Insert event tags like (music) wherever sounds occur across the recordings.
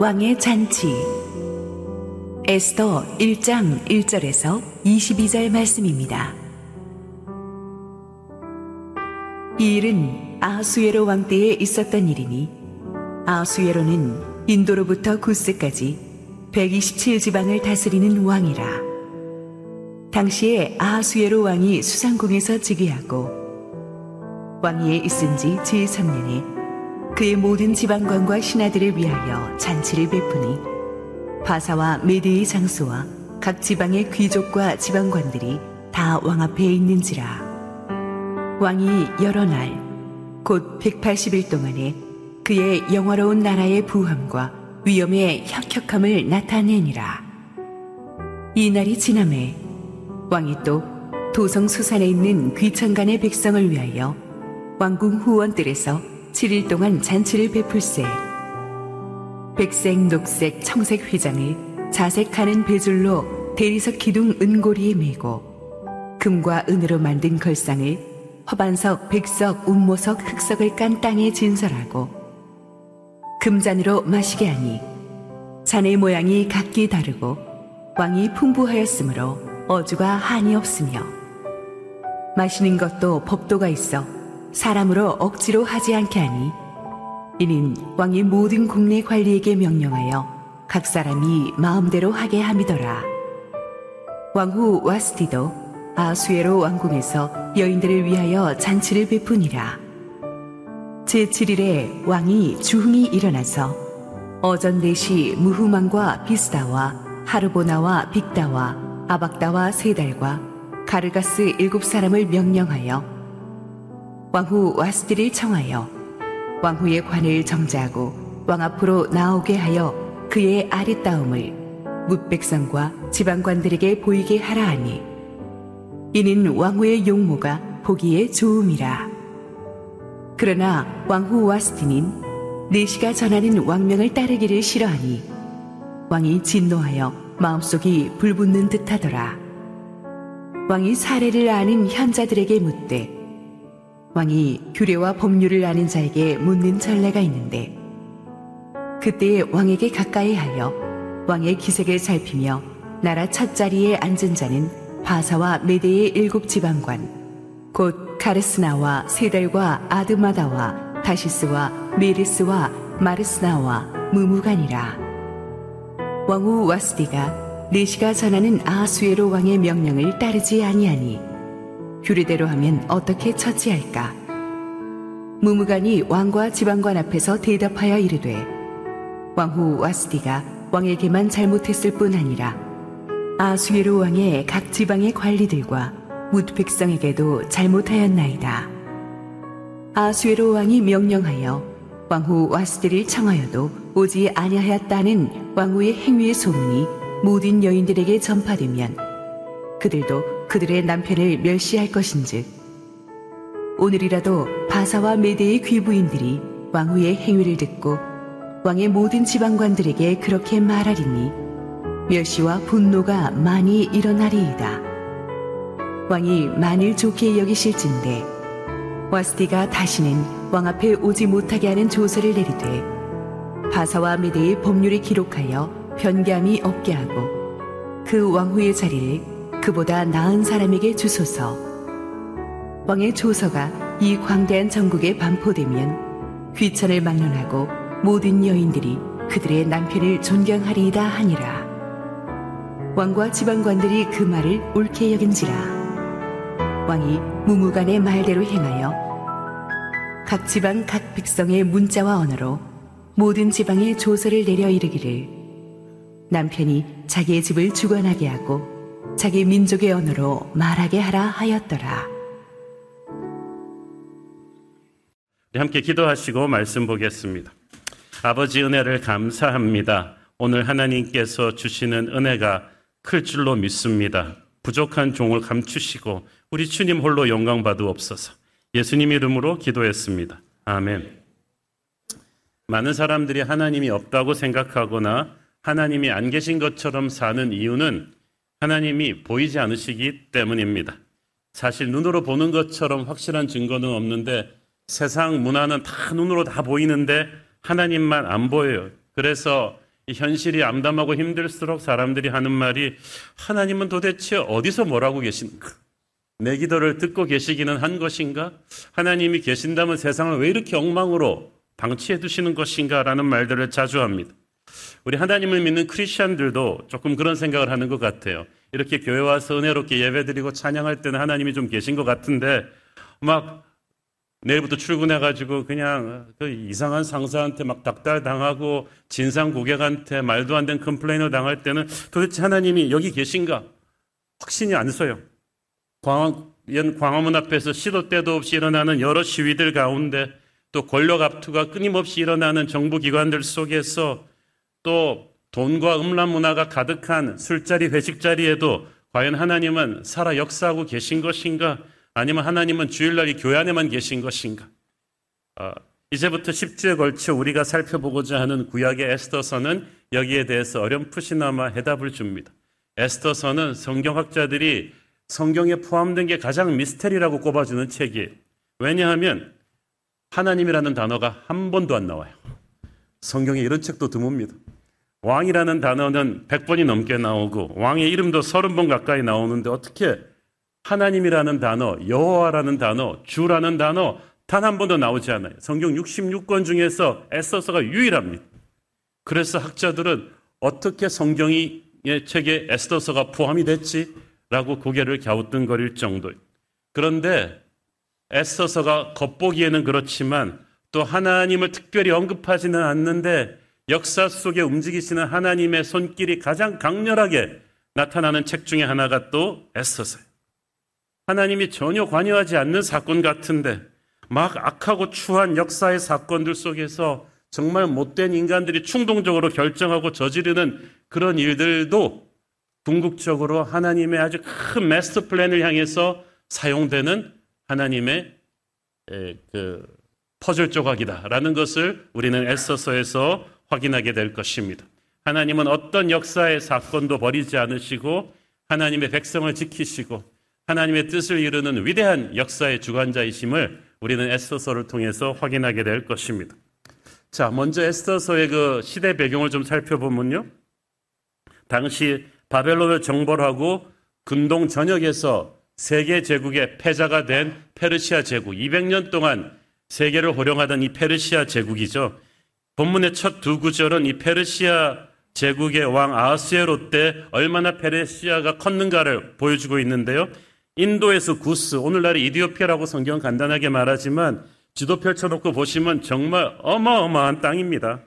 왕의 잔치 에스더 1장 1절에서 22절 말씀입니다. 이 일은 아수에로 왕 때에 있었던 일이니 아수에로는 인도로부터 구스까지 127지방을 다스리는 왕이라. 당시에 아수에로 왕이 수상궁에서 즉위하고 왕위에 있은 지 제3년에 그의 모든 지방관과 신하들을 위하여 잔치를 베푸니 바사와 메드의 장수와 각 지방의 귀족과 지방관들이 다 왕 앞에 있는지라. 왕이 여러 날, 곧 180일 동안에 그의 영화로운 나라의 부함과 위엄의 혁혁함을 나타내니라. 이 날이 지남에 왕이 또 도성 수산에 있는 귀천간의 백성을 위하여 왕궁 후원들에서 7일 동안 잔치를 베풀세. 백색, 녹색, 청색 휘장을 자색하는 배줄로 대리석 기둥 은고리에 메고 금과 은으로 만든 걸상을 허반석, 백석, 운모석, 흑석을 깐 땅에 진설하고 금잔으로 마시게 하니 잔의 모양이 각기 다르고 왕이 풍부하였으므로 어주가 한이 없으며 마시는 것도 법도가 있어 사람으로 억지로 하지 않게 하니 이는 왕이 모든 국내 관리에게 명령하여 각 사람이 마음대로 하게 함이더라. 왕후 와스티도 아수에로 왕궁에서 여인들을 위하여 잔치를 베푸니라. 제7일에 왕이 주흥이 일어나서 어전 대시 무후만과 비스다와 하르보나와 빅다와 아박다와 세달과 가르가스 일곱 사람을 명령하여 왕후 와스티를 청하여 왕후의 관을 정자하고 왕 앞으로 나오게 하여 그의 아리따움을 뭇백성과 지방관들에게 보이게 하라 하니 이는 왕후의 용모가 보기에 좋음이라. 그러나 왕후 와스틴인 네시가 전하는 왕명을 따르기를 싫어하니 왕이 진노하여 마음속이 불붙는 듯하더라. 왕이 사례를 아는 현자들에게 묻되 왕이 규례와 법률을 아는 자에게 묻는 전례가 있는데 그때 왕에게 가까이 하여 왕의 기색을 살피며 나라 첫 자리에 앉은 자는 바사와 메대의 일곱 지방관 곧 카르스나와 세달과 아드마다와 다시스와 메르스와 마르스나와 무무간이라. 왕후 와스디가 네시가 전하는 아수에로 왕의 명령을 따르지 아니하니 규례대로 하면 어떻게 처치할까? 무무간이 왕과 지방관 앞에서 대답하여 이르되 왕후 와스디가 왕에게만 잘못했을 뿐 아니라 아수에로 왕의 각 지방의 관리들과 뭇 백성에게도 잘못하였나이다. 아수에로 왕이 명령하여 왕후 와스디를 청하여도 오지 아니하였다는 왕후의 행위의 소문이 모든 여인들에게 전파되면 그들도 그들의 남편을 멸시할 것인즉 오늘이라도 바사와 메대의 귀부인들이 왕후의 행위를 듣고 왕의 모든 지방관들에게 그렇게 말하리니 멸시와 분노가 많이 일어나리이다. 왕이 만일 좋게 여기실진데 와스티가 다시는 왕 앞에 오지 못하게 하는 조서를 내리되 바사와 메대의 법률을 기록하여 변감이 없게 하고 그 왕후의 자리를 그보다 나은 사람에게 주소서. 왕의 조서가 이 광대한 전국에 반포되면 귀천을 막론하고 모든 여인들이 그들의 남편을 존경하리이다 하니라. 왕과 지방관들이 그 말을 옳게 여긴지라. 왕이 무무간의 말대로 행하여 각 지방 각 백성의 문자와 언어로 모든 지방에 조서를 내려 이르기를 남편이 자기의 집을 주관하게 하고 자기 민족의 언어로 말하게 하라 하였더라. 네, 함께 기도하시고 말씀 보겠습니다. 아버지 은혜를 감사합니다. 오늘 하나님께서 주시는 은혜가 클 줄로 믿습니다. 부족한 종을 감추시고 우리 주님 홀로 영광 받으옵소서. 예수님 이름으로 기도했습니다. 아멘. 많은 사람들이 하나님이 없다고 생각하거나 하나님이 안 계신 것처럼 사는 이유는 하나님이 보이지 않으시기 때문입니다. 사실 눈으로 보는 것처럼 확실한 증거는 없는데 세상 문화는 다 눈으로 다 보이는데 하나님만 안 보여요. 그래서 현실이 암담하고 힘들수록 사람들이 하는 말이 하나님은 도대체 어디서 뭐라고 계신가? 내 기도를 듣고 계시기는 한 것인가? 하나님이 계신다면 세상을 왜 이렇게 엉망으로 방치해 두시는 것인가? 라는 말들을 자주 합니다. 우리 하나님을 믿는 크리스천들도 조금 그런 생각을 하는 것 같아요. 이렇게 교회 와서 은혜롭게 예배드리고 찬양할 때는 하나님이 좀 계신 것 같은데 막 내일부터 출근해가지고 그냥 그 이상한 상사한테 막 닥달 당하고 진상 고객한테 말도 안 되는 컴플레인을 당할 때는 도대체 하나님이 여기 계신가? 확신이 안 서요. 광화문, 광화문 앞에서 시도 때도 없이 일어나는 여러 시위들 가운데 또 권력 압투가 끊임없이 일어나는 정부 기관들 속에서 또 돈과 음란 문화가 가득한 술자리, 회식 자리에도 과연 하나님은 살아 역사하고 계신 것인가? 아니면 하나님은 주일날 이 교회 안에만 계신 것인가? 어, 이제부터 10주에 걸쳐 우리가 살펴보고자 하는 구약의 에스더서는 여기에 대해서 어렴풋이나마 해답을 줍니다. 에스더서는 성경학자들이 성경에 포함된 게 가장 미스테리라고 꼽아주는 책이에요. 왜냐하면 하나님이라는 단어가 한 번도 안 나와요. 성경에 이런 책도 드뭅니다. 왕이라는 단어는 100번이 넘게 나오고 왕의 이름도 30번 가까이 나오는데 어떻게 하나님이라는 단어, 여호와라는 단어, 주라는 단어 단 한 번도 나오지 않아요. 성경 66권 중에서 에스더서가 유일합니다. 그래서 학자들은 어떻게 성경의 책에 에스더서가 포함이 됐지? 라고 고개를 갸우뚱거릴 정도예요. 그런데 에스더서가 겉보기에는 그렇지만 또 하나님을 특별히 언급하지는 않는데 역사 속에 움직이시는 하나님의 손길이 가장 강렬하게 나타나는 책 중에 하나가 또 에스더서예요. 하나님이 전혀 관여하지 않는 사건 같은데 막 악하고 추한 역사의 사건들 속에서 정말 못된 인간들이 충동적으로 결정하고 저지르는 그런 일들도 궁극적으로 하나님의 아주 큰 마스터 플랜을 향해서 사용되는 하나님의 그 퍼즐 조각이다라는 것을 우리는 에서서에서 확인하게 될 것입니다. 하나님은 어떤 역사의 사건도 버리지 않으시고 하나님의 백성을 지키시고 하나님의 뜻을 이루는 위대한 역사의 주관자이심을 우리는 에스더서를 통해서 확인하게 될 것입니다. 자, 먼저 에스더서의 그 시대 배경을 좀 살펴보면요. 당시 바벨론을 정벌하고 근동 전역에서 세계 제국의 패자가 된 페르시아 제국, 200년 동안 세계를 호령하던 이 페르시아 제국이죠. 본문의 첫 두 구절은 이 페르시아 제국의 왕 아스에로 때 얼마나 페르시아가 컸는가를 보여주고 있는데요. 인도에서 구스, 오늘날의 이디오피아라고 성경은 간단하게 말하지만 지도 펼쳐놓고 보시면 정말 어마어마한 땅입니다.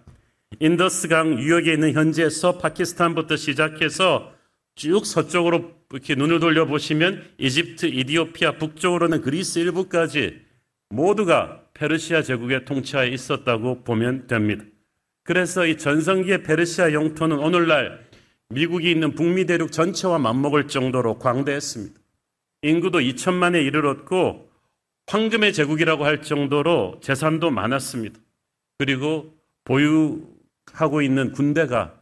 인더스강 유역에 있는 현지에서 파키스탄부터 시작해서 쭉 서쪽으로 이렇게 눈을 돌려보시면 이집트, 이디오피아, 북쪽으로는 그리스 일부까지 모두가 페르시아 제국의 통치하에 있었다고 보면 됩니다. 그래서 이 전성기의 페르시아 영토는 오늘날 미국이 있는 북미 대륙 전체와 맞먹을 정도로 광대했습니다. 인구도 2천만에 이르렀고 황금의 제국이라고 할 정도로 재산도 많았습니다. 그리고 보유하고 있는 군대가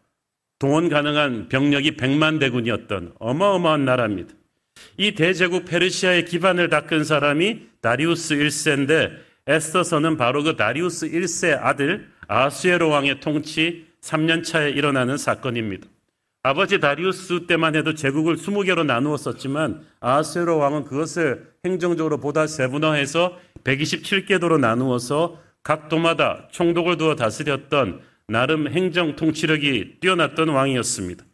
동원 가능한 병력이 100만 대군이었던 어마어마한 나라입니다. 이 대제국 페르시아의 기반을 닦은 사람이 다리우스 1세인데 에스더서는 바로 그 다리우스 1세 아들 아수에로 왕의 통치 3년 차에 일어나는 사건입니다. 아버지 다리우스 때만 해도 제국을 20개로 나누었었지만 아수에로 왕은 그것을 행정적으로 보다 세분화해서 127개도로 나누어서 각 도마다 총독을 두어 다스렸던 나름 행정 통치력이 뛰어났던 왕이었습니다.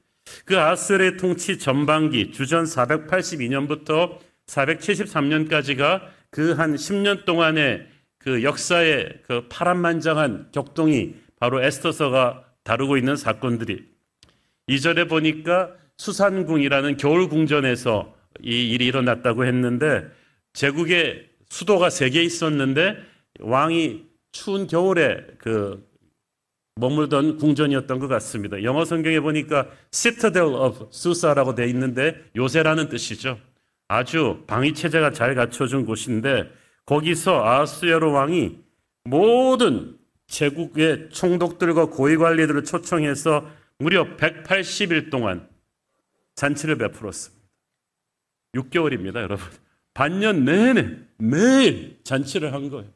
그 아스르의 통치 전반기 주전 482년부터 473년까지가 그 한 10년 동안의 그 역사의 그 파란만장한 격동이 바로 에스터서가 다루고 있는 사건들이 2절에 보니까 수산궁이라는 겨울 궁전에서 이 일이 일어났다고 했는데 제국의 수도가 세 개 있었는데 왕이 추운 겨울에 그 머물던 궁전이었던 것 같습니다. 영어 성경에 보니까 Citadel of Susa라고 되어 있는데 요새라는 뜻이죠. 아주 방위 체제가 잘 갖춰진 곳인데 거기서 아스여로 왕이 모든 제국의 총독들과 고위 관리들을 초청해서 무려 180일 동안 잔치를 베풀었습니다. 6개월입니다, 여러분. 반년 내내 매일 잔치를 한 거예요.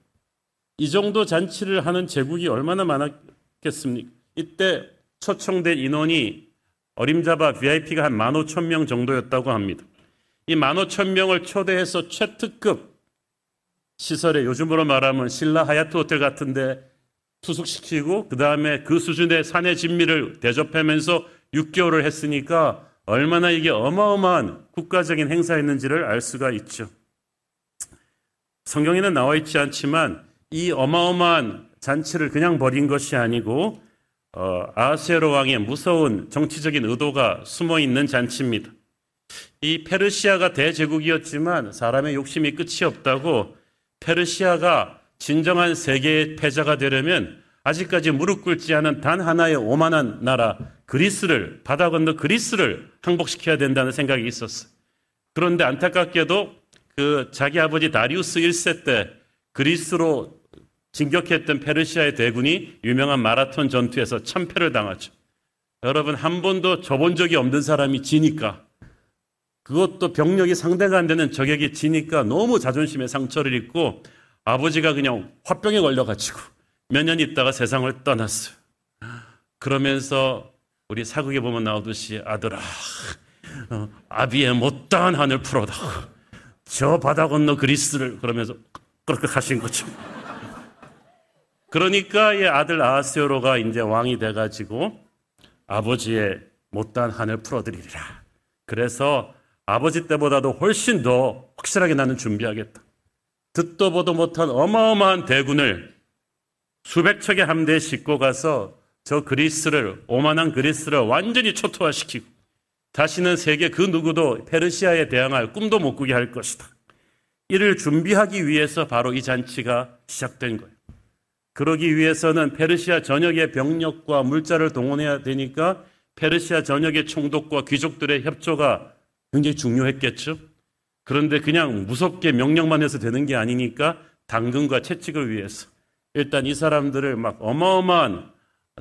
이 정도 잔치를 하는 제국이 얼마나 많았겠습니까? 이때 초청된 인원이 어림잡아 VIP가 한 15,000명 정도였다고 합니다. 이 15,000명을 초대해서 최특급 시설에 요즘으로 말하면 신라 하얏트 호텔 같은데 투숙시키고 그 다음에 그 수준의 사내 진미를 대접하면서 6개월을 했으니까 얼마나 이게 어마어마한 국가적인 행사였는지를 알 수가 있죠. 성경에는 나와 있지 않지만 이 어마어마한 잔치를 그냥 벌인 것이 아니고 어, 아세로 왕의 무서운 정치적인 의도가 숨어 있는 잔치입니다. 이 페르시아가 대제국이었지만 사람의 욕심이 끝이 없다고 페르시아가 진정한 세계의 패자가 되려면 아직까지 무릎 꿇지 않은 단 하나의 오만한 나라 그리스를 바다 건너 그리스를 항복시켜야 된다는 생각이 있었어요. 그런데 안타깝게도 그 자기 아버지 다리우스 1세 때 그리스로 진격했던 페르시아의 대군이 유명한 마라톤 전투에서 참패를 당하죠. 여러분 한 번도 져본 적이 없는 사람이 지니까 그것도 병력이 상대가 안 되는 적에게 지니까 너무 자존심에 상처를 입고 아버지가 그냥 화병에 걸려가지고 몇 년 있다가 세상을 떠났어요. 그러면서 우리 사극에 보면 나오듯이 아들아, 어, 아비의 못다한 하늘 풀어다. 저 바다 건너 그리스를 그러면서 그렇게 하신 거죠. 그러니까 이 아들 아하스요로가 이제 왕이 돼가지고 아버지의 못다한 하늘 풀어드리리라. 그래서 아버지 때보다도 훨씬 더 확실하게 나는 준비하겠다. 듣도 보도 못한 어마어마한 대군을 수백 척의 함대에 싣고 가서 저 그리스를 오만한 그리스를 완전히 초토화시키고 다시는 세계 그 누구도 페르시아에 대항할 꿈도 못 꾸게 할 것이다. 이를 준비하기 위해서 바로 이 잔치가 시작된 거예요. 그러기 위해서는 페르시아 전역의 병력과 물자를 동원해야 되니까 페르시아 전역의 총독과 귀족들의 협조가 굉장히 중요했겠죠. 그런데 그냥 무섭게 명령만 해서 되는 게 아니니까 당근과 채찍을 위해서 일단 이 사람들을 막 어마어마한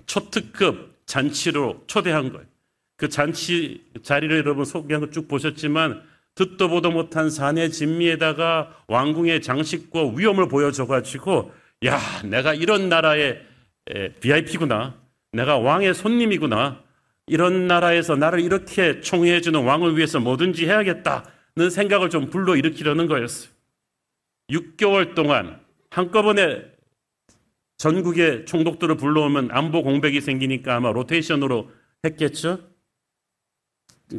초특급 잔치로 초대한 거예요. 그 잔치 자리를 여러분 소개한 거 쭉 보셨지만 듣도 보도 못한 산의 진미에다가 왕궁의 장식과 위엄을 보여줘가지고 야 내가 이런 나라의 VIP구나 내가 왕의 손님이구나 이런 나라에서 나를 이렇게 총애해주는 왕을 위해서 뭐든지 해야겠다 는 생각을 좀 불러일으키려는 거였어요. 6개월 동안 한꺼번에 전국의 총독들을 불러오면 안보 공백이 생기니까 아마 로테이션으로 했겠죠.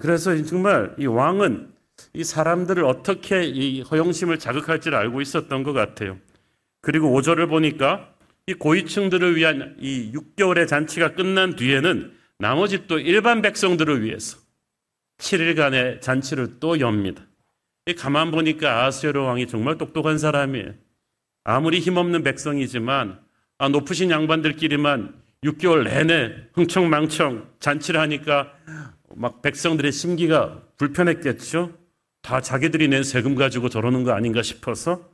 그래서 정말 이 왕은 이 사람들을 어떻게 이 허영심을 자극할지를 알고 있었던 것 같아요. 그리고 5절을 보니까 이 고위층들을 위한 이 6개월의 잔치가 끝난 뒤에는 나머지 또 일반 백성들을 위해서 7일간의 잔치를 또 엽니다. 가만 보니까 아스웨로 왕이 정말 똑똑한 사람이에요. 아무리 힘없는 백성이지만 아, 높으신 양반들끼리만 6개월 내내 흥청망청 잔치를 하니까 막 백성들의 심기가 불편했겠죠. 다 자기들이 낸 세금 가지고 저러는 거 아닌가 싶어서.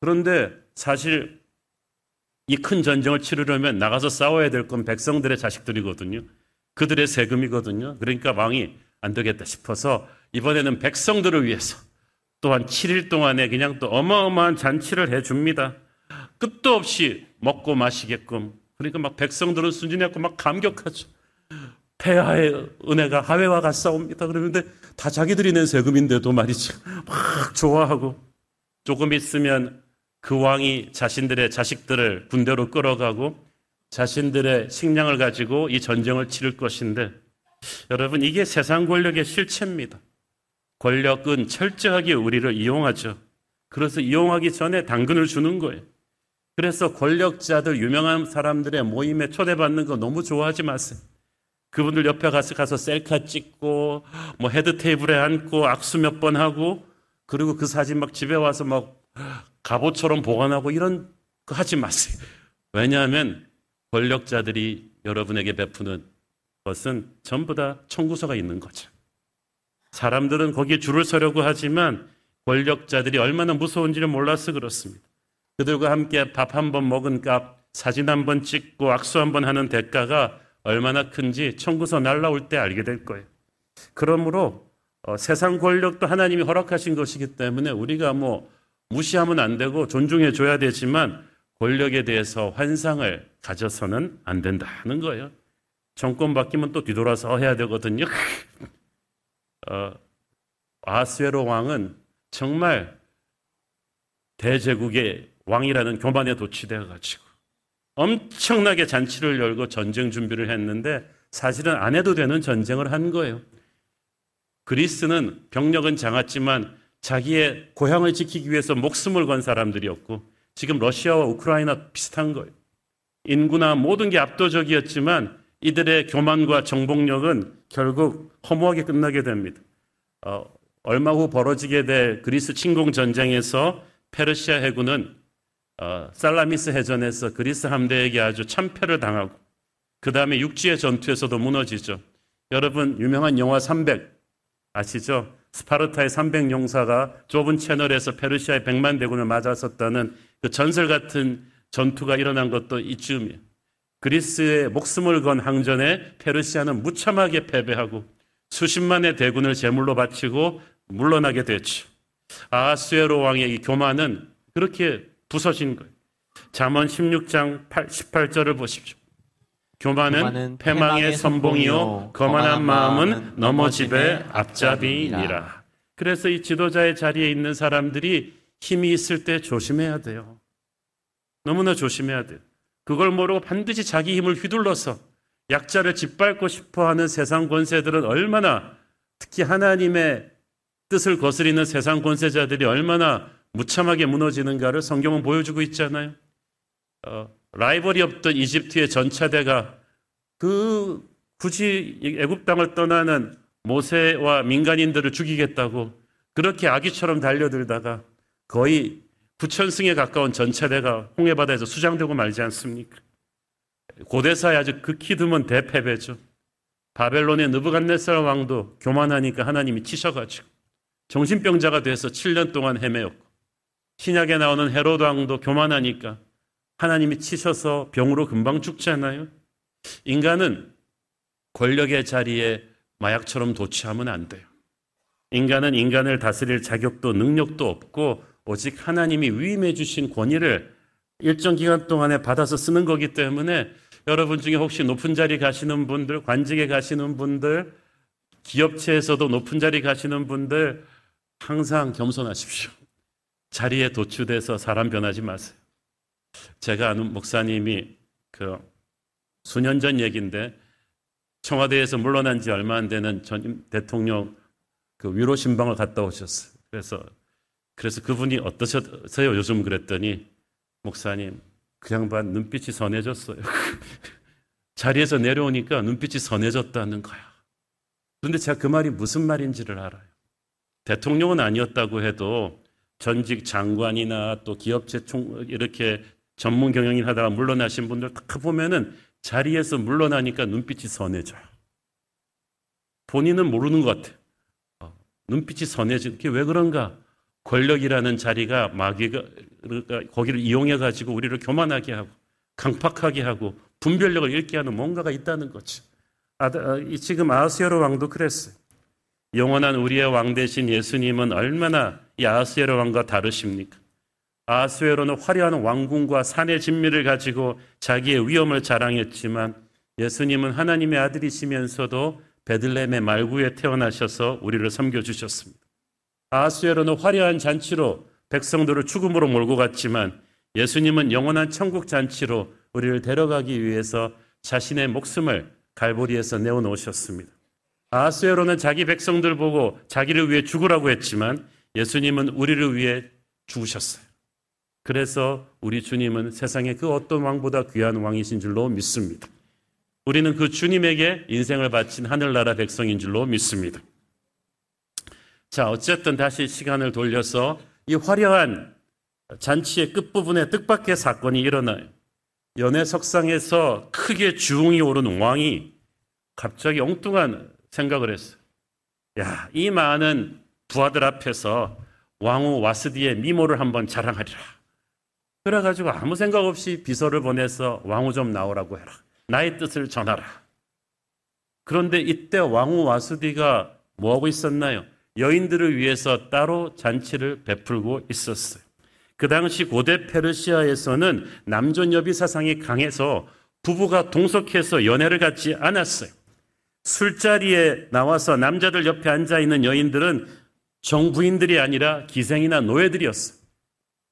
그런데 사실 이 큰 전쟁을 치르려면 나가서 싸워야 될 건 백성들의 자식들이거든요. 그들의 세금이거든요. 그러니까 왕이 안 되겠다 싶어서 이번에는 백성들을 위해서 또한 7일 동안에 그냥 또 어마어마한 잔치를 해줍니다. 끝도 없이 먹고 마시게끔. 그러니까 막 백성들은 순진해갖고 막 감격하죠. 폐하의 은혜가 하회와 같사옵니다. 그러는데 다 자기들이 낸 세금인데도 말이죠. 막 좋아하고 조금 있으면 그 왕이 자신들의 자식들을 군대로 끌어가고 자신들의 식량을 가지고 이 전쟁을 치를 것인데 여러분 이게 세상 권력의 실체입니다. 권력은 철저하게 우리를 이용하죠. 그래서 이용하기 전에 당근을 주는 거예요. 그래서 권력자들, 유명한 사람들의 모임에 초대받는 거 너무 좋아하지 마세요. 그분들 옆에 가서 가서 셀카 찍고, 뭐 head table에 앉고, 악수 몇 번 하고, 그리고 그 사진 막 집에 와서 막 갑옷처럼 보관하고 이런 거 하지 마세요. 왜냐하면 권력자들이 여러분에게 베푸는 것은 전부 다 청구서가 있는 거죠. 사람들은 거기에 줄을 서려고 하지만 권력자들이 얼마나 무서운지를 몰라서 그렇습니다. 그들과 함께 밥 한 번 먹은 값, 사진 한 번 찍고 악수 한 번 하는 대가가 얼마나 큰지 청구서 날라올 때 알게 될 거예요. 그러므로 어, 세상 권력도 하나님이 허락하신 것이기 때문에 우리가 뭐 무시하면 안 되고 존중해 줘야 되지만 권력에 대해서 환상을 가져서는 안 된다는 거예요. 정권 바뀌면 또 뒤돌아서 해야 되거든요. (laughs) 어, 아스웨로 왕은 정말 대제국의 왕이라는 교만에 도취되어 가지고 엄청나게 잔치를 열고 전쟁 준비를 했는데 사실은 안 해도 되는 전쟁을 한 거예요. 그리스는 병력은 장았지만 자기의 고향을 지키기 위해서 목숨을 건 사람들이었고 지금 러시아와 우크라이나 비슷한 거예요. 인구나 모든 게 압도적이었지만 이들의 교만과 정복력은 결국 허무하게 끝나게 됩니다. 어, 얼마 후 벌어지게 될 그리스 침공 전쟁에서 페르시아 해군은 어, 살라미스 해전에서 그리스 함대에게 아주 참패를 당하고 그 다음에 육지의 전투에서도 무너지죠. 여러분 유명한 영화 300 아시죠? 스파르타의 300 용사가 좁은 채널에서 페르시아의 100만 대군을 맞았었다는 그 전설 같은 전투가 일어난 것도 이쯤이에요. 그리스의 목숨을 건 항전에 페르시아는 무참하게 패배하고 수십만의 대군을 제물로 바치고 물러나게 됐죠. 아스웨로 왕의 이 교만은 그렇게 부서진 거예요. 잠언 16장 8, 18절을 보십시오. 교만은, 교만은 패망의 선봉이요 거만한 마음은 넘어집의 앞잡이니라. 그래서 이 지도자의 자리에 있는 사람들이 힘이 있을 때 조심해야 돼요. 너무나 조심해야 돼요. 그걸 모르고 반드시 자기 힘을 휘둘러서 약자를 짓밟고 싶어 하는 세상 권세들은 얼마나 특히 하나님의 뜻을 거스리는 세상 권세자들이 얼마나 무참하게 무너지는가를 성경은 보여주고 있잖아요. 어, 라이벌이 없던 이집트의 전차대가 그 굳이 애굽 땅을 떠나는 모세와 민간인들을 죽이겠다고 그렇게 아기처럼 달려들다가 거의 9천승에 가까운 전차대가 홍해바다에서 수장되고 말지 않습니까? 고대사에 아주 극히 드문 대패배죠. 바벨론의 느부갓네살 왕도 교만하니까 하나님이 치셔가지고 정신병자가 돼서 7년 동안 헤매였고 신약에 나오는 헤로드 왕도 교만하니까 하나님이 치셔서 병으로 금방 죽잖아요. 인간은 권력의 자리에 마약처럼 도취하면 안 돼요. 인간은 인간을 다스릴 자격도 능력도 없고 오직 하나님이 위임해 주신 권위를 일정 기간 동안에 받아서 쓰는 거기 때문에 여러분 중에 혹시 높은 자리 가시는 분들, 관직에 가시는 분들, 기업체에서도 높은 자리 가시는 분들 항상 겸손하십시오. 자리에 도취돼서 사람 변하지 마세요. 제가 아는 목사님이 그 수년 전 얘기인데 청와대에서 물러난 지 얼마 안 되는 전 대통령 그 위로 신방을 갔다 오셨어요. 그래서 그래서 그분이 어떠셨어요? 요즘 그랬더니 목사님 그 양반 눈빛이 선해졌어요. (laughs) 자리에서 내려오니까 눈빛이 선해졌다는 거야. 그런데 제가 그 말이 무슨 말인지를 알아요. 대통령은 아니었다고 해도 전직 장관이나 또 기업체 총 이렇게 전문 경영인 하다가 물러나신 분들 다 보면은 자리에서 물러나니까 눈빛이 선해져요. 본인은 모르는 것 같아요. 어, 눈빛이 선해지는 게왜 그런가? 권력이라는 자리가 마귀가 거기를 이용해 가지고 우리를 교만하게 하고 강팍하게 하고 분별력을 잃게 하는 뭔가가 있다는 거죠. 아, 지금 아스여로 왕도 그랬어요. 영원한 우리의 왕 대신 예수님은 얼마나 이 아스웨로 왕과 다르십니까? 아스웨로는 화려한 왕궁과 산의 진미를 가지고 자기의 위엄을 자랑했지만 예수님은 하나님의 아들이시면서도 베들레헴의 말구에 태어나셔서 우리를 섬겨 주셨습니다. 아스웨로는 화려한 잔치로 백성들을 죽음으로 몰고 갔지만 예수님은 영원한 천국 잔치로 우리를 데려가기 위해서 자신의 목숨을 갈보리에서 내어놓으셨습니다. 아스웨로는 자기 백성들 보고 자기를 위해 죽으라고 했지만 예수님은 우리를 위해 죽으셨어요. 그래서 우리 주님은 세상의 그 어떤 왕보다 귀한 왕이신 줄로 믿습니다. 우리는 그 주님에게 인생을 바친 하늘나라 백성인 줄로 믿습니다. 자, 어쨌든 다시 시간을 돌려서 이 화려한 잔치의 끝부분에 뜻밖의 사건이 일어나요. 연애 석상에서 크게 주웅이 오른 왕이 갑자기 엉뚱한 생각을 했어요. 야, 이 많은 부하들 앞에서 왕후 와스디의 미모를 한번 자랑하리라. 그래가지고 아무 생각 없이 비서를 보내서 왕후 좀 나오라고 해라. 나의 뜻을 전하라. 그런데 이때 왕후 와스디가 뭐하고 있었나요? 여인들을 위해서 따로 잔치를 베풀고 있었어요. 그 당시 고대 페르시아에서는 남존 여비 사상이 강해서 부부가 동석해서 연애를 갖지 않았어요. 술자리에 나와서 남자들 옆에 앉아 있는 여인들은 정부인들이 아니라 기생이나 노예들이었어요.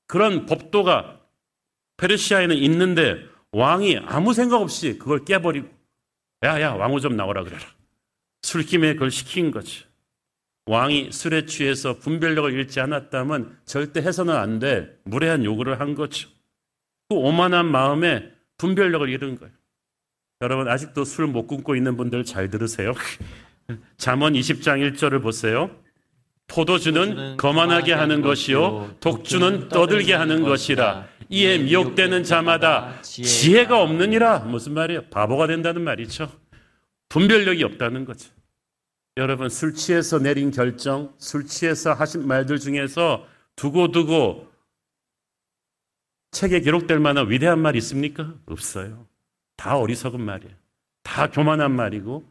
그런 법도가 페르시아에는 있는데 왕이 아무 생각 없이 그걸 깨버리고 야야 왕후 좀 나오라 그래라. 술김에 그걸 시킨 거죠. 왕이 술에 취해서 분별력을 잃지 않았다면 절대 해서는 안 돼. 무례한 요구를 한 거죠. 그 오만한 마음에 분별력을 잃은 거예요. 여러분 아직도 술 못 끊고 있는 분들 잘 들으세요. (laughs) 잠언 20장 1절을 보세요. 포도주는 거만하게 하는 것이요 독주는 떠들게 하는 것이라 이에 미혹되는 자마다 지혜가 없느니라 무슨 말이에요? 바보가 된다는 말이죠. 분별력이 없다는 거죠. 여러분 술 취해서 내린 결정, 술 취해서 하신 말들 중에서 두고두고 책에 기록될 만한 위대한 말 있습니까? 없어요. 다 어리석은 말이에요. 다 교만한 말이고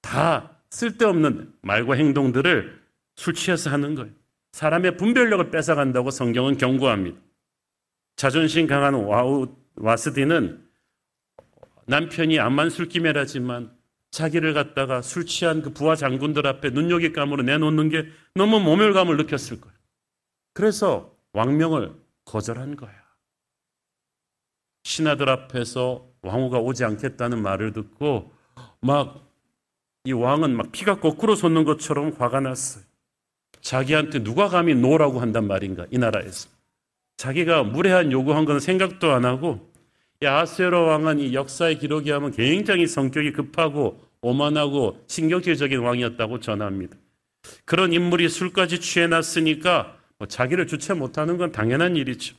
다 쓸데없는 말과 행동들을 술 취해서 하는 거예요. 사람의 분별력을 뺏어간다고 성경은 경고합니다. 자존심 강한 왕후, 와스디는 남편이 암만 술김이라지만 자기를 갖다가 술 취한 그 부하 장군들 앞에 눈요깃감으로 내놓는 게 너무 모멸감을 느꼈을 거예요. 그래서 왕명을 거절한 거야. 신하들 앞에서 왕후가 오지 않겠다는 말을 듣고 막 이 왕은 막 피가 거꾸로 솟는 것처럼 화가 났어요. 자기한테 누가 감히 no라고 한단 말인가 이 나라에서. 자기가 무례한 요구한 건 생각도 안 하고 야세로 왕은 이 역사의 기록에 하면 굉장히 성격이 급하고 오만하고 신경질적인 왕이었다고 전합니다. 그런 인물이 술까지 취해놨으니까 뭐 자기를 주체 못하는 건 당연한 일이죠.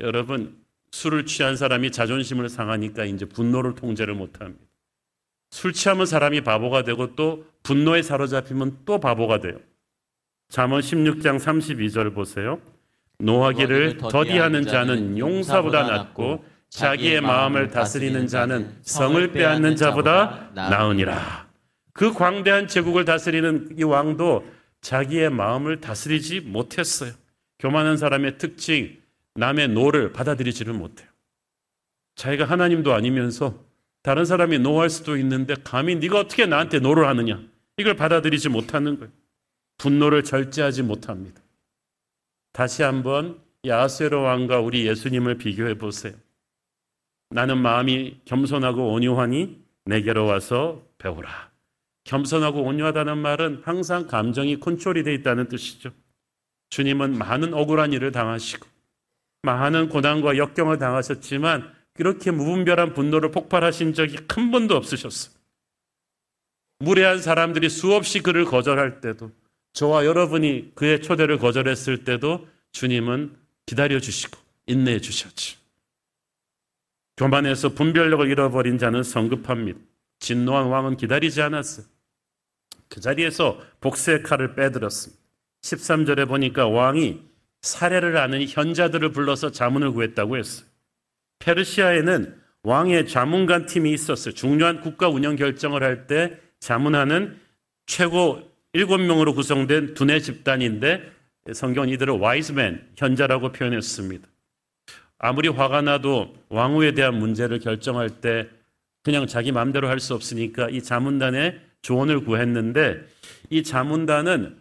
여러분 술을 취한 사람이 자존심을 상하니까 이제 분노를 통제를 못합니다. 술 취하면 사람이 바보가 되고 또 분노에 사로잡히면 또 바보가 돼요. 잠언 16장 32절 보세요. 노하기를 더디하는 자는 용사보다 낫고 자기의 마음을 다스리는 자는 성을 빼앗는 자보다 나으니라. 그 광대한 제국을 다스리는 이 왕도 자기의 마음을 다스리지 못했어요. 교만한 사람의 특징, 남의 no를 받아들이지를 못해요. 자기가 하나님도 아니면서 다른 사람이 no할 수도 있는데 감히 네가 어떻게 나한테 no를 하느냐 이걸 받아들이지 못하는 거예요. 분노를 절제하지 못합니다. 다시 한번 야세로 왕과 우리 예수님을 비교해 보세요. 나는 마음이 겸손하고 온유하니 내게로 와서 배우라. 겸손하고 온유하다는 말은 항상 감정이 컨트롤이 되어 있다는 뜻이죠. 주님은 많은 억울한 일을 당하시고 많은 고난과 역경을 당하셨지만 그렇게 무분별한 분노를 폭발하신 적이 한 번도 없으셨어요. 무례한 사람들이 수없이 그를 거절할 때도 저와 여러분이 그의 초대를 거절했을 때도 주님은 기다려 주시고 인내해 주셨지. 교만해서 분별력을 잃어버린 자는 성급합니다. 진노한 왕은 기다리지 않았어요. 그 자리에서 복수의 칼을 빼들었습니다. 13절에 보니까 왕이 사례를 아는 현자들을 불러서 자문을 구했다고 했어요. 페르시아에는 왕의 자문관 팀이 있었어요. 중요한 국가 운영 결정을 할 때 자문하는 최고 7명으로 구성된 두뇌 집단인데 성경 이들을 와이즈맨, 현자라고 표현했습니다. 아무리 화가 나도 왕후에 대한 문제를 결정할 때 그냥 자기 마음대로 할 수 없으니까 이 자문단에 조언을 구했는데 이 자문단은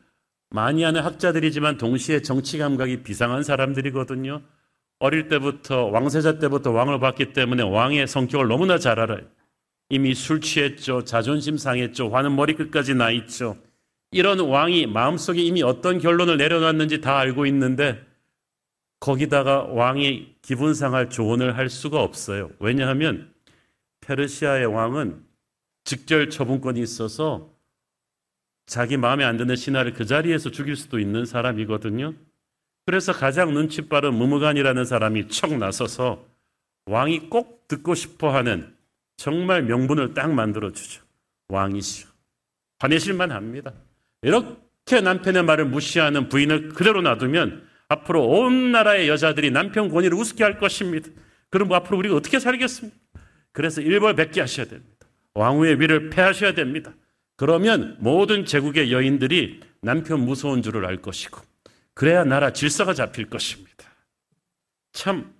하는 학자들이지만 동시에 정치 감각이 비상한 사람들이거든요. 어릴 때부터 왕세자 때부터 왕을 봤기 때문에 왕의 성격을 너무나 잘 알아요. 이미 술 취했죠. 자존심 상했죠. 화는 머리끝까지 나 있죠. 이런 왕이 마음속에 이미 어떤 결론을 내려놨는지 다 알고 있는데 거기다가 왕이 기분 상할 조언을 할 수가 없어요. 왜냐하면 페르시아의 왕은 직절 처분권이 있어서 자기 마음에 안 드는 신하를 그 자리에서 죽일 수도 있는 사람이거든요. 그래서 가장 눈치 빠른 무무간이라는 사람이 척 나서서 왕이 꼭 듣고 싶어 하는 정말 명분을 딱 만들어 주죠. 왕이시여. 화내실만 합니다. 이렇게 남편의 말을 무시하는 부인을 그대로 놔두면 앞으로 온 나라의 여자들이 남편 권위를 우습게 할 것입니다. 그럼 앞으로 우리가 어떻게 살겠습니까? 그래서 일벌백계 하셔야 됩니다. 왕후의 위를 패하셔야 됩니다. 그러면 모든 제국의 여인들이 남편 무서운 줄을 알 것이고 그래야 나라 질서가 잡힐 것입니다. 참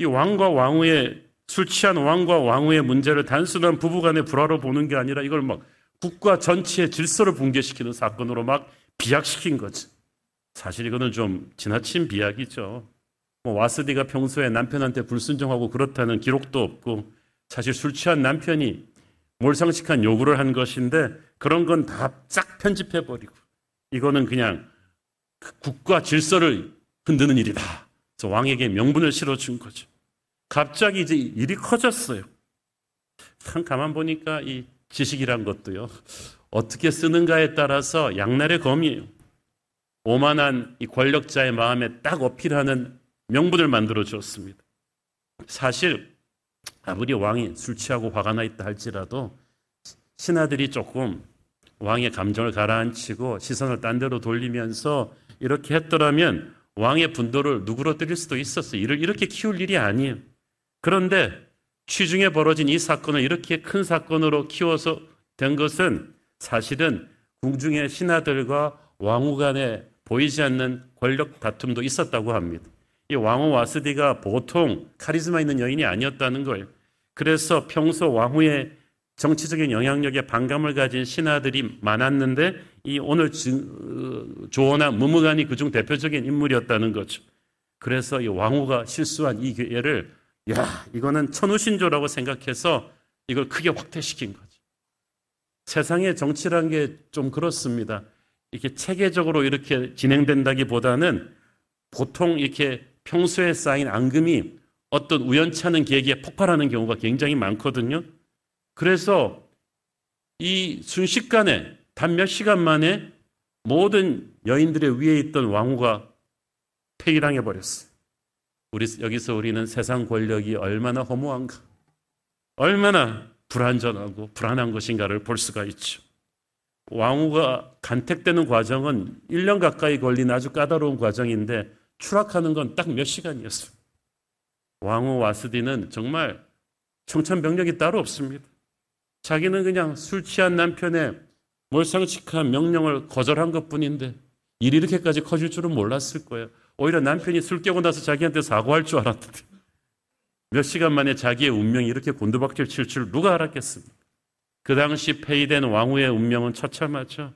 이 왕과 왕후의 술 취한 왕과 왕후의 문제를 단순한 부부간의 불화로 보는 게 아니라 이걸 막 국가 전체의 질서를 붕괴시키는 사건으로 막 비약시킨 거지. 사실 이거는 좀 지나친 비약이죠. 뭐 와스디가 평소에 남편한테 불순종하고 그렇다는 기록도 없고 사실 술 취한 남편이 몰상식한 요구를 한 것인데 그런 건다싹 편집해 버리고 이거는 그냥 그 국가 질서를 흔드는 일이다. 그래서 왕에게 명분을 실어준 거죠. 갑자기 이제 일이 커졌어요. 참 가만 보니까 이 지식이란 것도요. 어떻게 쓰는가에 따라서 양날의 검이에요. 오만한 이 권력자의 마음에 딱 어필하는 명분을 만들어 주었습니다. 사실 아무리 왕이 술 취하고 화가 나 있다 할지라도 신하들이 조금 왕의 감정을 가라앉히고 시선을 딴 데로 돌리면서 이렇게 했더라면 왕의 분도를 누구로뜨릴 수도 있었어요. 이를 이렇게 키울 일이 아니에요. 그런데 취중에 벌어진 이 사건을 이렇게 큰 사건으로 키워서 된 것은 사실은 궁중의 신하들과 왕후 간에 보이지 않는 권력 다툼도 있었다고 합니다. 이 왕후 와스디가 보통 카리스마 있는 여인이 아니었다는 거예요. 그래서 평소 왕후의 정치적인 영향력에 반감을 가진 신하들이 많았는데 이 오늘 어, 조언한 무무간이 그중 대표적인 인물이었다는 거죠. 그래서 이 왕후가 실수한 이 기회를 야 이거는 천우신조라고 생각해서 이걸 크게 확대시킨 거죠. 세상의 정치란 게 좀 그렇습니다. 이렇게 체계적으로 이렇게 진행된다기보다는 보통 이렇게 평소에 쌓인 앙금이 어떤 우연찮은 계기에 폭발하는 경우가 굉장히 많거든요. 그래서 이 순식간에 단 몇 시간 만에 모든 여인들의 위에 있던 왕후가 폐기당해 버렸어요. 우리 여기서 우리는 세상 권력이 얼마나 허무한가, 얼마나 불안전하고 불안한 것인가를 볼 수가 있죠. 왕후가 간택되는 과정은 1년 가까이 걸린 아주 까다로운 과정인데 추락하는 건 딱 몇 시간이었어요. 왕후 와스디는 정말 청천벽력이 따로 없습니다. 자기는 그냥 술 취한 남편의 몰상식한 명령을 거절한 것 뿐인데 일이 이렇게까지 커질 줄은 몰랐을 거예요. 오히려 남편이 술 깨고 나서 자기한테 사과할 줄 알았는데 몇 시간 만에 자기의 운명이 이렇게 곤두박질 칠 줄 누가 알았겠습니까? 그 당시 폐위된 왕후의 운명은 처참하죠.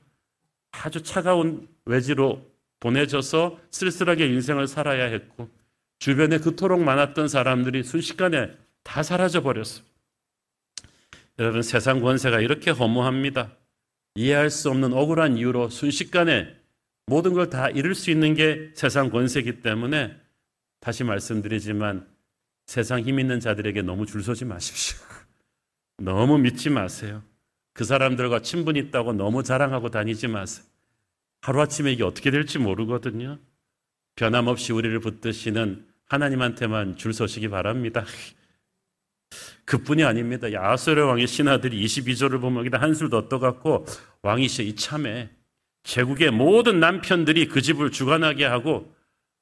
아주 차가운 외지로 보내져서 쓸쓸하게 인생을 살아야 했고 주변에 그토록 많았던 사람들이 순식간에 다 사라져 버렸어요. 여러분 세상 권세가 이렇게 허무합니다. 이해할 수 없는 억울한 이유로 순식간에 모든 걸 다 잃을 수 있는 게 세상 권세이기 때문에 다시 말씀드리지만 세상 힘 있는 자들에게 너무 줄 서지 마십시오. (laughs) 너무 믿지 마세요. 그 사람들과 친분 있다고 너무 자랑하고 다니지 마세요. 하루아침에 이게 어떻게 될지 모르거든요. 변함없이 우리를 붙드시는 하나님한테만 줄 서시기 바랍니다. (laughs) 그뿐이 아닙니다. 아수르 왕의 신하들이 22조를 보면 한술 더 떠갖고 왕이시여 이참에 제국의 모든 남편들이 그 집을 주관하게 하고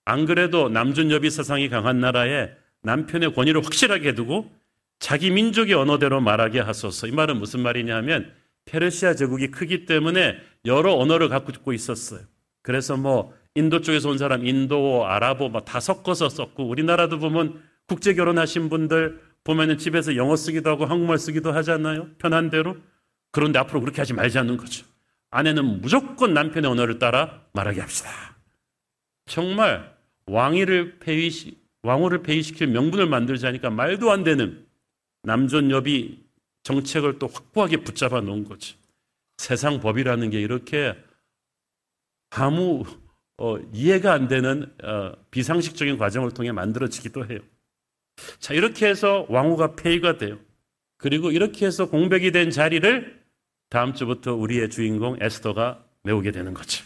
안 그래도 남존여비 사상이 강한 나라에 남편의 권위를 확실하게 두고 자기 민족의 언어대로 말하게 하소서. 이 말은 무슨 말이냐 하면 페르시아 제국이 크기 때문에 여러 언어를 갖고 있었어요. 그래서 뭐 인도 쪽에서 온 사람 인도, 아랍어 다 섞어서 썼고 우리나라도 보면 국제 결혼하신 분들 보면은 집에서 영어 쓰기도 하고 한국말 쓰기도 하잖아요. 편한 대로. 그런데 앞으로 그렇게 하지 말자는 거죠. 아내는 무조건 남편의 언어를 따라 말하게 합시다. 정말 왕위를 폐위 왕후를 폐위시킬 명분을 만들자니까 말도 안 되는 남존 여비 정책을 또 확고하게 붙잡아 놓은 거죠. 세상 법이라는 게 이렇게 아무 어, 이해가 안 되는 어, 비상식적인 과정을 통해 만들어지기도 해요. 자, 이렇게 해서 왕후가 폐위가 돼요. 그리고 이렇게 해서 공백이 된 자리를 다음 주부터 우리의 주인공 에스더가 메우게 되는 거죠.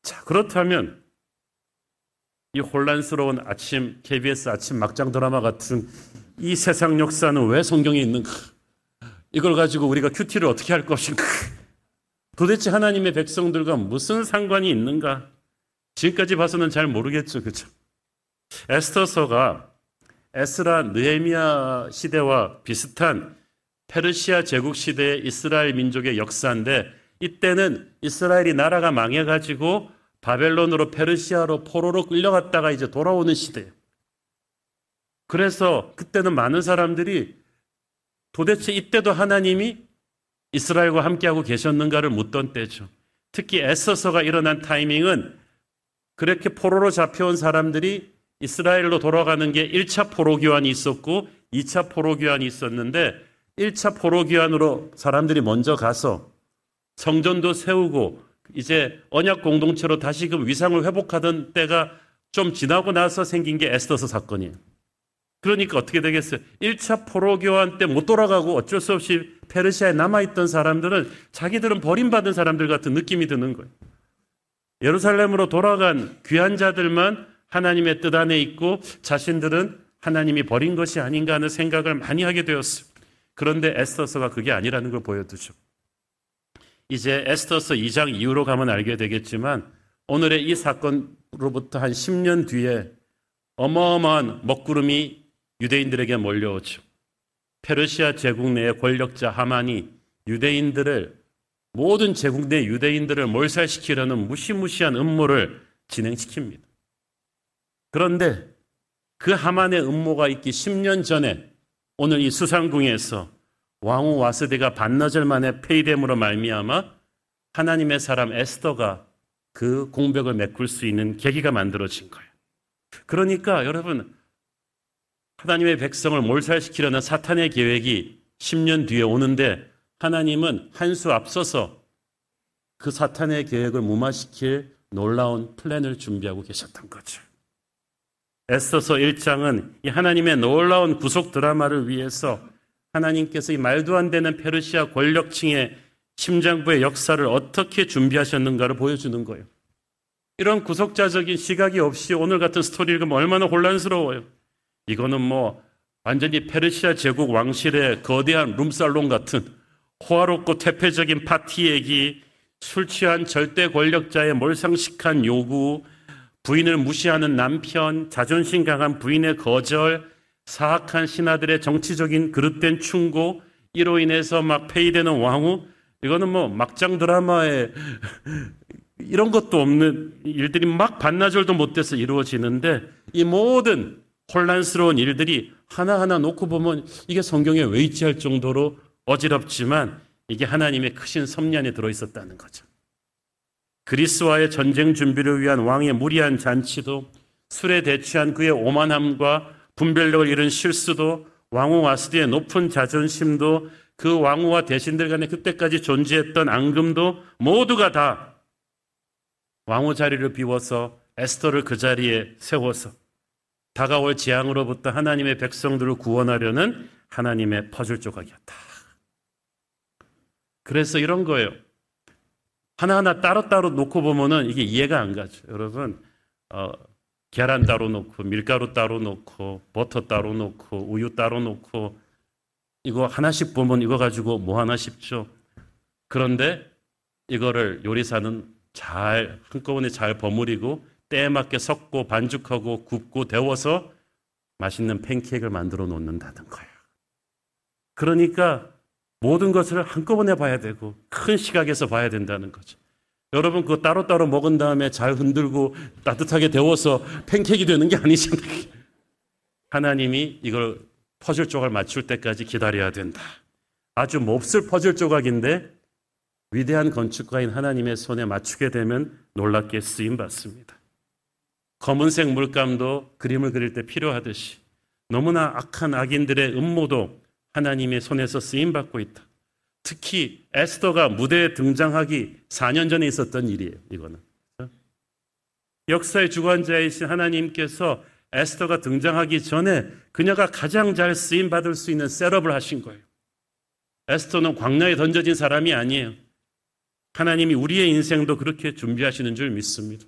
자, 그렇다면 이 혼란스러운 아침, KBS 아침 막장 드라마 같은 이 세상 역사는 왜 성경에 있는가? 이걸 가지고 우리가 큐티를 어떻게 할 것인가? 도대체 하나님의 백성들과 무슨 상관이 있는가? 지금까지 봐서는 잘 모르겠죠. 그죠? 에스터서가 에스라 느헤미야 시대와 비슷한 페르시아 제국 시대의 이스라엘 민족의 역사인데 이때는 이스라엘이 나라가 망해가지고 바벨론으로 페르시아로 포로로 끌려갔다가 이제 돌아오는 시대예요. 그래서 그때는 많은 사람들이 도대체 이때도 하나님이 이스라엘과 함께하고 계셨는가를 묻던 때죠. 특히 에서서가 일어난 타이밍은 그렇게 포로로 잡혀온 사람들이 이스라엘로 돌아가는 게 1차 포로 교환이 있었고 2차 포로 교환이 있었는데 1차 포로 교환으로 사람들이 먼저 가서 성전도 세우고 이제 언약 공동체로 다시금 위상을 회복하던 때가 좀 지나고 나서 생긴 게 에스더서 사건이에요. 그러니까 어떻게 되겠어요? 1차 포로 교환 때 못 돌아가고 어쩔 수 없이 페르시아에 남아있던 사람들은 자기들은 버림받은 사람들 같은 느낌이 드는 거예요. 예루살렘으로 돌아간 귀한 자들만 하나님의 뜻 안에 있고 자신들은 하나님이 버린 것이 아닌가 하는 생각을 많이 하게 되었어요. 그런데 에스더서가 그게 아니라는 걸 보여주죠. 이제 에스더서 2장 이후로 가면 알게 되겠지만 오늘의 이 사건으로부터 한 10년 뒤에 어마어마한 먹구름이 유대인들에게 몰려오죠. 페르시아 제국 내의 권력자 하만이 유대인들을 모든 제국 내 유대인들을 몰살시키려는 무시무시한 음모를 진행시킵니다. 그런데 그 하만의 음모가 있기 10년 전에 오늘 이 수상궁에서 왕후 와스데가 반나절 만에 폐위됨으로 말미암아 하나님의 사람 에스더가 그 공백을 메꿀 수 있는 계기가 만들어진 거예요. 그러니까 여러분 하나님의 백성을 몰살시키려는 사탄의 계획이 10년 뒤에 오는데 하나님은 한 수 앞서서 그 사탄의 계획을 무마시킬 놀라운 플랜을 준비하고 계셨던 거죠. 에스더서 1장은 이 하나님의 놀라운 구속 드라마를 위해서 하나님께서 이 말도 안 되는 페르시아 권력층의 심장부의 역사를 어떻게 준비하셨는가를 보여주는 거예요. 이런 구속자적인 시각이 없이 오늘 같은 스토리 읽으면 얼마나 혼란스러워요. 이거는 뭐 완전히 페르시아 제국 왕실의 거대한 룸살롱 같은 호화롭고 퇴폐적인 파티 얘기, 술 취한 절대 권력자의 몰상식한 요구, 부인을 무시하는 남편, 자존심 강한 부인의 거절, 사악한 신하들의 정치적인 그릇된 충고, 이로 인해서 막 폐위되는 왕후, 이거는 뭐 막장 드라마에 (laughs) 이런 것도 없는 일들이 막 반나절도 못 돼서 이루어지는데 이 모든 혼란스러운 일들이 하나하나 놓고 보면 이게 성경에 왜 있지 할 정도로 어지럽지만 이게 하나님의 크신 섭리 에 들어 있었다는 거죠. 그리스와의 전쟁 준비를 위한 왕의 무리한 잔치도 술에 대취한 그의 오만함과 분별력을 잃은 실수도 왕후 와스디의 높은 자존심도 그 왕후와 대신들 간에 그때까지 존재했던 앙금도 모두가 다 왕후 자리를 비워서 에스더를 그 자리에 세워서 다가올 재앙으로부터 하나님의 백성들을 구원하려는 하나님의 퍼즐 조각이었다. 그래서 이런 거예요. 하나하나 따로따로 놓고 보면은 이게 이해가 안 가죠. 여러분, 어, 계란 따로 놓고, 밀가루 따로 놓고, 버터 따로 놓고, 우유 따로 놓고, 이거 하나씩 보면 이거 가지고 뭐 하나 싶죠. 그런데 이거를 요리사는 잘, 한꺼번에 잘 버무리고, 때에 맞게 섞고, 반죽하고, 굽고, 데워서 맛있는 팬케이크를 만들어 놓는다는 거예요. 그러니까 모든 것을 한꺼번에 봐야 되고 큰 시각에서 봐야 된다는 거죠. 여러분 그거 따로따로 먹은 다음에 잘 흔들고 따뜻하게 데워서 팬케이크 되는 게 아니잖아요. 하나님이 이걸 퍼즐 조각을 맞출 때까지 기다려야 된다. 아주 몹쓸 퍼즐 조각인데 위대한 건축가인 하나님의 손에 맞추게 되면 놀랍게 쓰임 받습니다. 검은색 물감도 그림을 그릴 때 필요하듯이 너무나 악한 악인들의 음모도 하나님의 손에서 쓰임 받고 있다. 특히 에스더가 무대에 등장하기 4년 전에 있었던 일이에요. 이거는 역사의 주관자이신 하나님께서 에스더가 등장하기 전에 그녀가 가장 잘 쓰임 받을 수 있는 셋업을 하신 거예요. 에스더는 광야에 던져진 사람이 아니에요. 하나님이 우리의 인생도 그렇게 준비하시는 줄 믿습니다.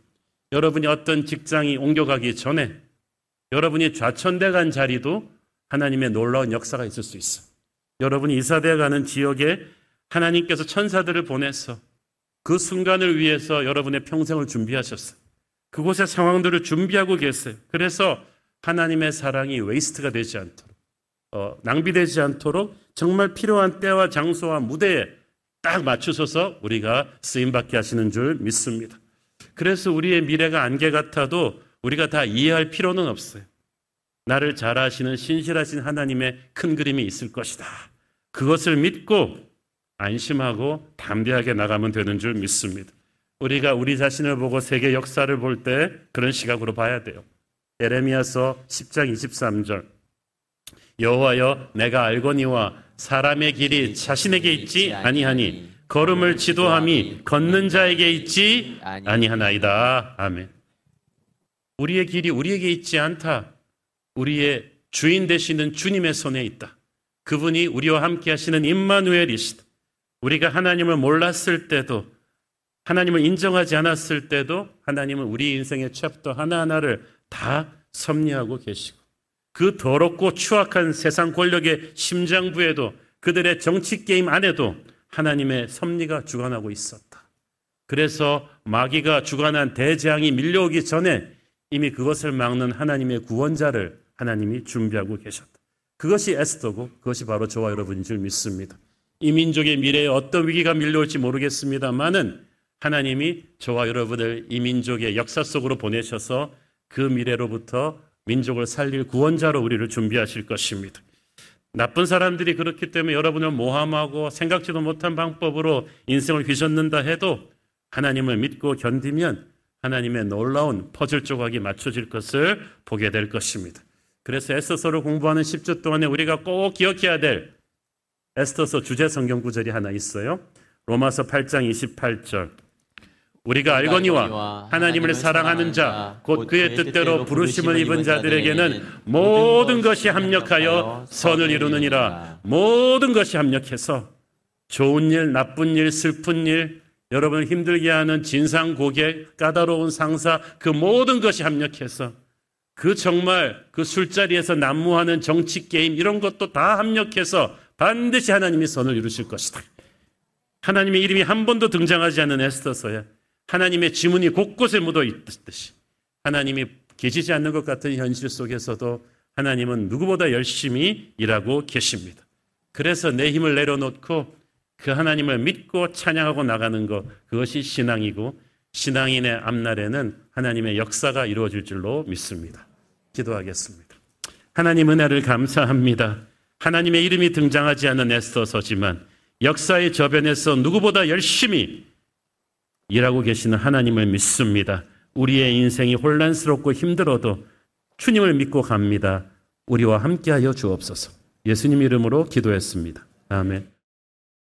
여러분이 어떤 직장이 옮겨가기 전에 여러분이 좌천돼 간 자리도 하나님의 놀라운 역사가 있을 수 있어. 여러분이 이사되어 가는 지역에 하나님께서 천사들을 보내서 그 순간을 위해서 여러분의 평생을 준비하셨어요. 그곳의 상황들을 준비하고 계세요. 그래서 하나님의 사랑이 waste가 되지 않도록, 어, 낭비되지 않도록 정말 필요한 때와 장소와 무대에 딱 맞추셔서 우리가 쓰임받게 하시는 줄 믿습니다. 그래서 우리의 미래가 안개 같아도 우리가 다 이해할 필요는 없어요. 나를 잘 아시는 신실하신 하나님의 큰 그림이 있을 것이다. 그것을 믿고 안심하고 담대하게 나가면 되는 줄 믿습니다. 우리가 우리 자신을 보고 세계 역사를 볼 때 그런 시각으로 봐야 돼요. 에레미야서 10장 23절 여호와여 내가 알거니와 사람의 길이 자신에게 있지 아니하니 걸음을 지도함이 걷는 자에게 있지 아니하나이다. 아멘. 우리의 길이 우리에게 있지 않다. 우리의 주인 되시는 주님의 손에 있다. 그분이 우리와 함께 하시는 임마누엘이시다. 우리가 하나님을 몰랐을 때도 하나님을 인정하지 않았을 때도 하나님은 우리 인생의 챕터 하나하나를 다 섭리하고 계시고 그 더럽고 추악한 세상 권력의 심장부에도 그들의 정치 게임 안에도 하나님의 섭리가 주관하고 있었다. 그래서 마귀가 주관한 대재앙이 밀려오기 전에 이미 그것을 막는 하나님의 구원자를 하나님이 준비하고 계셨다. 그것이 에스더고 그것이 바로 저와 여러분인 줄 믿습니다. 이 민족의 미래에 어떤 위기가 밀려올지 모르겠습니다만은 하나님이 저와 여러분을 이 민족의 역사 속으로 보내셔서 그 미래로부터 민족을 살릴 구원자로 우리를 준비하실 것입니다. 나쁜 사람들이 그렇기 때문에 여러분을 모함하고 생각지도 못한 방법으로 인생을 휘젓는다 해도 하나님을 믿고 견디면 하나님의 놀라운 퍼즐 조각이 맞춰질 것을 보게 될 것입니다. 그래서 에스더서를 공부하는 10주 동안에 우리가 꼭 기억해야 될 에스더서 주제 성경 구절이 하나 있어요. 로마서 8장 28절. 우리가 알거니와 하나님을 사랑하는 자, 곧 그의 뜻대로 부르심을 입은 자들에게는 모든 것이 합력하여 선을 이루느니라. 모든 것이 합력해서 좋은 일, 나쁜 일, 슬픈 일, 여러분 힘들게 하는 진상 고객, 까다로운 상사, 그 모든 것이 합력해서 그 정말 그 술자리에서 난무하는 정치 게임 이런 것도 다 합력해서 반드시 하나님이 선을 이루실 것이다. 하나님의 이름이 한 번도 등장하지 않는 에스더서야 하나님의 지문이 곳곳에 묻어 있듯이 하나님이 계시지 않는 것 같은 현실 속에서도 하나님은 누구보다 열심히 일하고 계십니다. 그래서 내 힘을 내려놓고 그 하나님을 믿고 찬양하고 나가는 것 그것이 신앙이고 신앙인의 앞날에는 하나님의 역사가 이루어질 줄로 믿습니다. 기도하겠습니다. 하나님 은혜를 감사합니다. 하나님의 이름이 등장하지 않는 에스더서지만 역사의 저변에서 누구보다 열심히 일하고 계시는 하나님을 믿습니다. 우리의 인생이 혼란스럽고 힘들어도 주님을 믿고 갑니다. 우리와 함께하여 주옵소서. 예수님 이름으로 기도했습니다. 아멘.